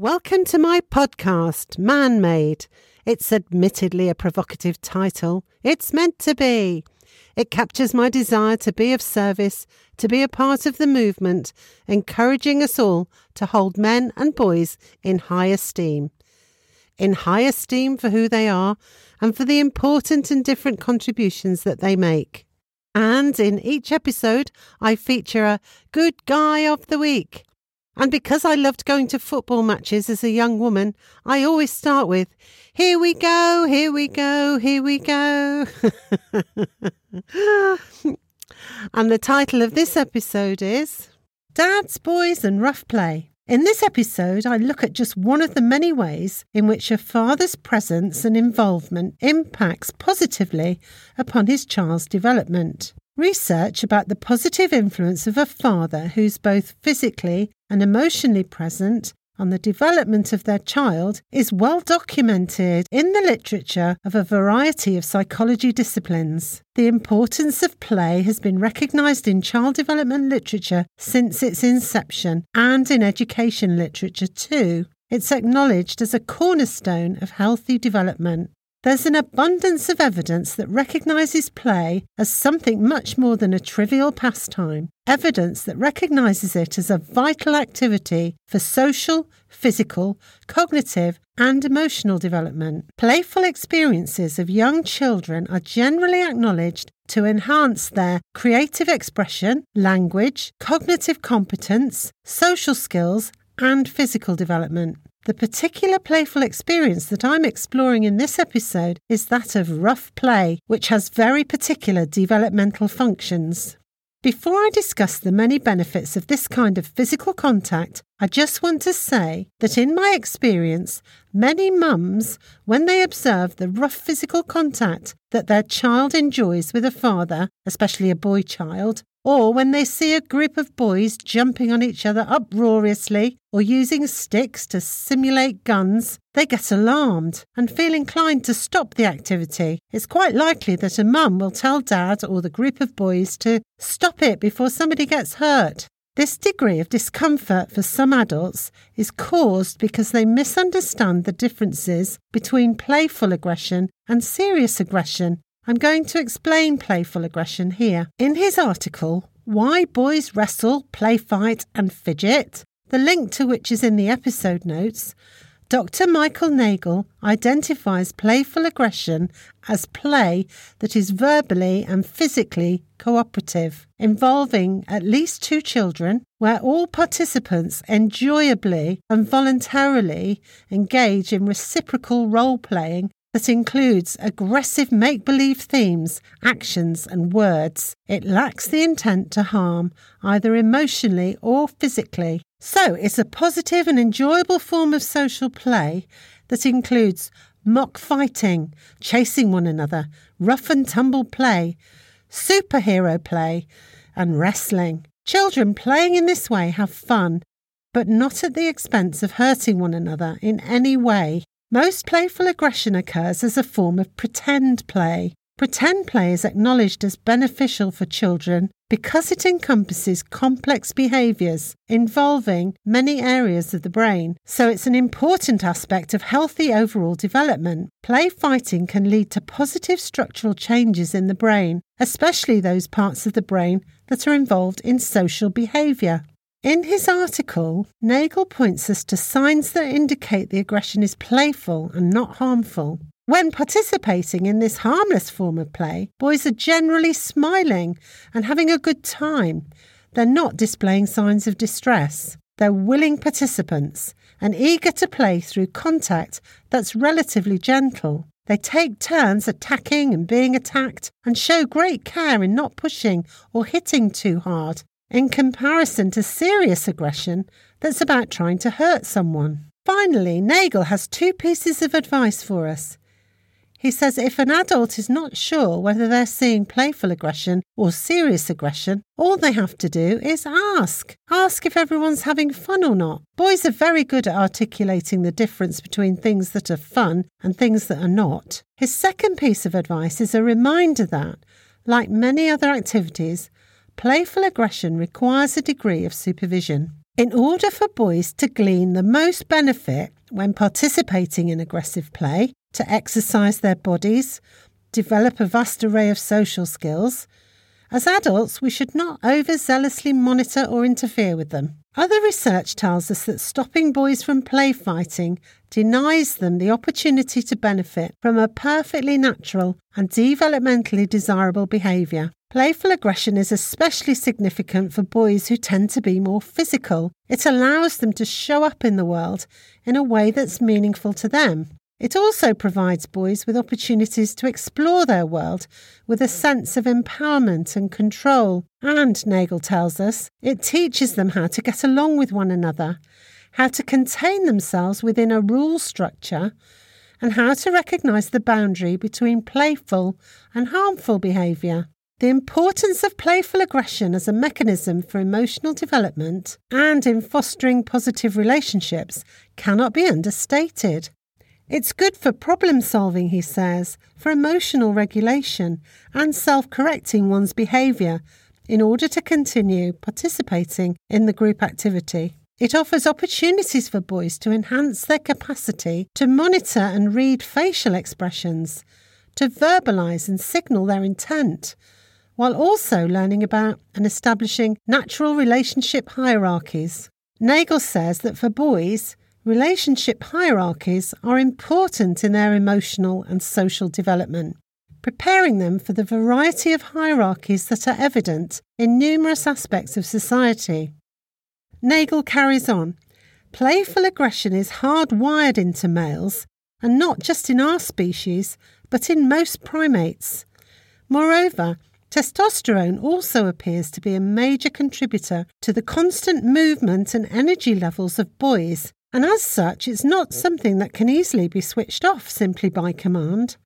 Welcome to my podcast, Man Made. It's admittedly a provocative title. It's meant to be. It captures my desire to be of service, to be a part of the movement, encouraging us all to hold men and boys in high esteem. In high esteem for who they are and for the important and different contributions that they make. And in each episode, I feature a good guy of the week. And because I loved going to football matches as a young woman, I always start with, Here we go, here we go, here we go. and the title of this episode is Dads, Boys and Rough Play. In this episode, I look at just one of the many ways in which a father's presence and involvement impacts positively upon his child's development. Research about the positive influence of a father who's both physically and emotionally present on the development of their child is well documented in the literature of a variety of psychology disciplines. The importance of play has been recognised in child development literature since its inception and in education literature too. It's acknowledged as a cornerstone of healthy development. There's an abundance of evidence that recognises play as something much more than a trivial pastime, evidence that recognises it as a vital activity for social, physical, cognitive, and emotional development. Playful experiences of young children are generally acknowledged to enhance their creative expression, language, cognitive competence, social skills, and physical development. The particular playful experience that I'm exploring in this episode is that of rough play, which has very particular developmental functions. Before I discuss the many benefits of this kind of physical contact, I just want to say that in my experience, many mums, when they observe the rough physical contact that their child enjoys with a father, especially a boy child, or when they see a group of boys jumping on each other uproariously or using sticks to simulate guns, they get alarmed and feel inclined to stop the activity. It's quite likely that a mum will tell dad or the group of boys to stop it before somebody gets hurt. This degree of discomfort for some adults is caused because they misunderstand the differences between playful aggression and serious aggression I'm going to explain playful aggression here. In his article, Why Boys Wrestle, Play Fight and Fidget, the link to which is in the episode notes, Dr. Michael Nagel identifies playful aggression as play that is verbally and physically cooperative, involving at least two children, where all participants enjoyably and voluntarily engage in reciprocal role playing that includes aggressive make believe themes, actions, and words. It lacks the intent to harm, either emotionally or physically. So, it's a positive and enjoyable form of social play that includes mock fighting, chasing one another, rough and tumble play, superhero play, and wrestling. Children playing in this way have fun, but not at the expense of hurting one another in any way. Most playful aggression occurs as a form of pretend play. Pretend play is acknowledged as beneficial for children because it encompasses complex behaviours involving many areas of the brain, so it's an important aspect of healthy overall development. Play fighting can lead to positive structural changes in the brain, especially those parts of the brain that are involved in social behaviour. In his article, Nagel points us to signs that indicate the aggression is playful and not harmful. When participating in this harmless form of play, boys are generally smiling and having a good time. They're not displaying signs of distress. They're willing participants and eager to play through contact that's relatively gentle. They take turns attacking and being attacked and show great care in not pushing or hitting too hard in comparison to serious aggression that's about trying to hurt someone. Finally, Nagel has two pieces of advice for us. He says if an adult is not sure whether they're seeing playful aggression or serious aggression, all they have to do is ask. Ask if everyone's having fun or not. Boys are very good at articulating the difference between things that are fun and things that are not. His second piece of advice is a reminder that, like many other activities, Playful aggression requires a degree of supervision. In order for boys to glean the most benefit when participating in aggressive play, to exercise their bodies, develop a vast array of social skills, as adults, we should not overzealously monitor or interfere with them. Other research tells us that stopping boys from play fighting denies them the opportunity to benefit from a perfectly natural and developmentally desirable behaviour. Playful aggression is especially significant for boys who tend to be more physical. It allows them to show up in the world in a way that's meaningful to them. It also provides boys with opportunities to explore their world with a sense of empowerment and control. And, Nagel tells us, it teaches them how to get along with one another, how to contain themselves within a rule structure, and how to recognise the boundary between playful and harmful behaviour. The importance of playful aggression as a mechanism for emotional development and in fostering positive relationships cannot be understated. It's good for problem solving, he says, for emotional regulation and self correcting one's behaviour in order to continue participating in the group activity. It offers opportunities for boys to enhance their capacity to monitor and read facial expressions, to verbalise and signal their intent, while also learning about and establishing natural relationship hierarchies. Nagel says that for boys, Relationship hierarchies are important in their emotional and social development, preparing them for the variety of hierarchies that are evident in numerous aspects of society. Nagel carries on Playful aggression is hardwired into males, and not just in our species, but in most primates. Moreover, Testosterone also appears to be a major contributor to the constant movement and energy levels of boys and as such, it's not something that can easily be switched off simply by command.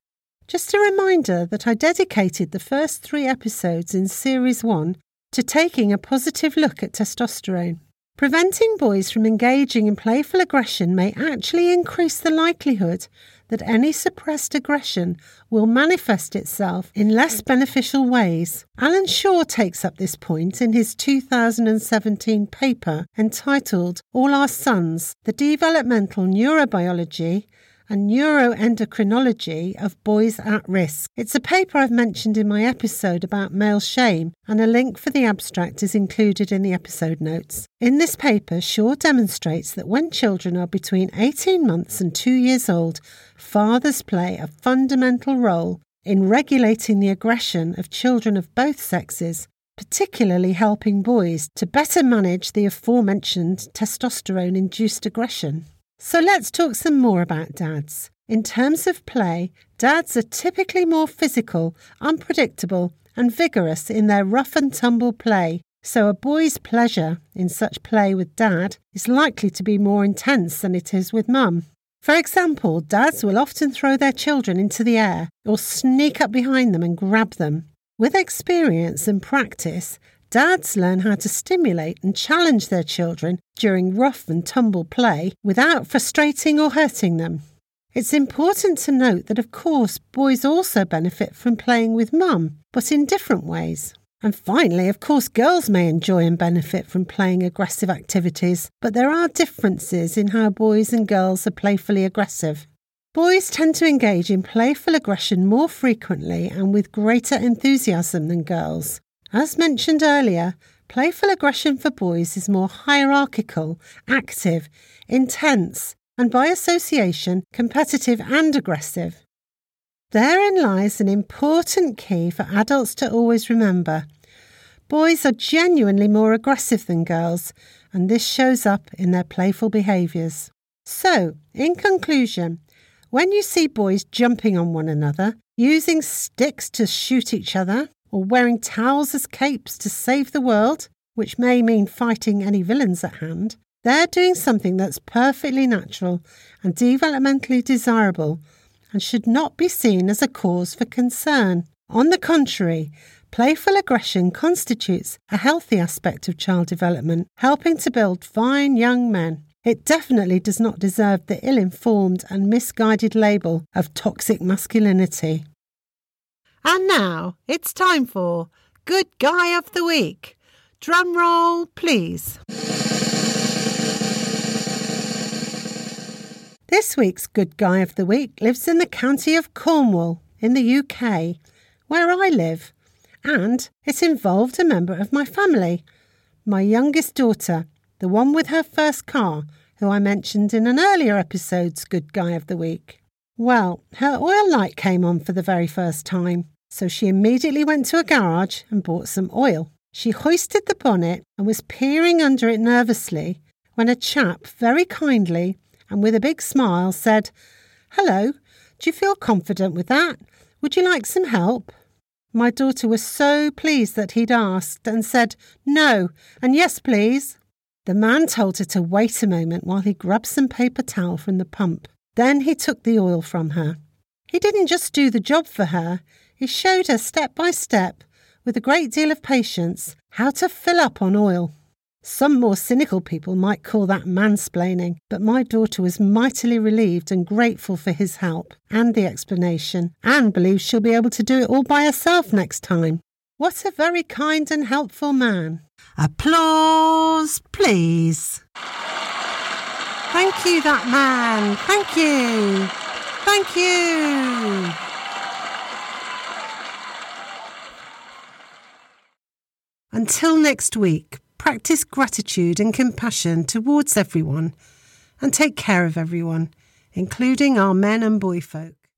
Just a reminder that I dedicated the first three episodes in Series 1 to taking a positive look at testosterone. Preventing boys from engaging in playful aggression may actually increase the likelihood that any suppressed aggression will manifest itself in less beneficial ways. Allan Schore takes up this point in his 2017 paper entitled All Our Sons The Developmental Neurobiology and neuroendocrinology of boys at risk. It's a paper I've mentioned in my episode about male shame, and a link for the abstract is included in the episode notes. In this paper, Schore demonstrates that when children are between 18 months and 2 years old, fathers play a fundamental role in regulating the aggression of children of both sexes particularly helping boys to better manage the aforementioned testosterone induced aggression. So let's talk some more about dads. In terms of play, dads are typically more physical, unpredictable, and vigorous in their rough and tumble play. So a boy's pleasure in such play with dad is likely to be more intense than it is with mum. For example, dads will often throw their children into the air or sneak up behind them and grab them. With experience and practice, Dads learn how to stimulate and challenge their children during rough and tumble play without frustrating or hurting them. It's important to note that, of course, boys also benefit from playing with mum, but in different ways. And finally, of course, girls may enjoy and benefit from playing aggressive activities, but there are differences in how boys and girls are playfully aggressive. Boys tend to engage in playful aggression more frequently and with greater enthusiasm than girls, as mentioned earlier, playful aggression for boys is more hierarchical, active, intense, and by association, competitive and aggressive. Therein lies an important key for adults to always remember. Boys are genuinely more aggressive than girls, and this shows up in their playful behaviours. So, in conclusion, when you see boys jumping on one another, using sticks to shoot each other, or wearing towels as capes to save the world, which may mean fighting any villains at hand, they're doing something that's perfectly natural and developmentally desirable and should not be seen as a cause for concern. On the contrary, playful aggression constitutes a healthy aspect of child development, helping to build fine young men. It definitely does not deserve the ill informed and misguided label of toxic masculinity. And now it's time for Good Guy of the Week. Drum roll, please. This week's Good Guy of the Week lives in the county of Cornwall in the UK, where I live, and it involved a member of my family, my youngest daughter, the one with her first car, who I mentioned in an earlier episode's Good Guy of the Week. Well, her oil light came on for the very first time, so she immediately went to a garage and bought some oil. She hoisted the bonnet and was peering under it nervously when a chap very kindly and with a big smile said, Hello, do you feel confident with that? Would you like some help? My daughter was so pleased that he'd asked and said, No, and yes, please. The man told her to wait a moment while he grabbed some paper towel from the pump. Then he took the oil from her. He didn't just do the job for her, he showed her step by step, with a great deal of patience, how to fill up on oil. Some more cynical people might call that mansplaining, but my daughter was mightily relieved and grateful for his help and the explanation, and believes she'll be able to do it all by herself next time. What a very kind and helpful man. Applause, please. Thank you, that man. Thank you. Thank you. Until next week, practice gratitude and compassion towards everyone, and take care of everyone, including our men and boy folk.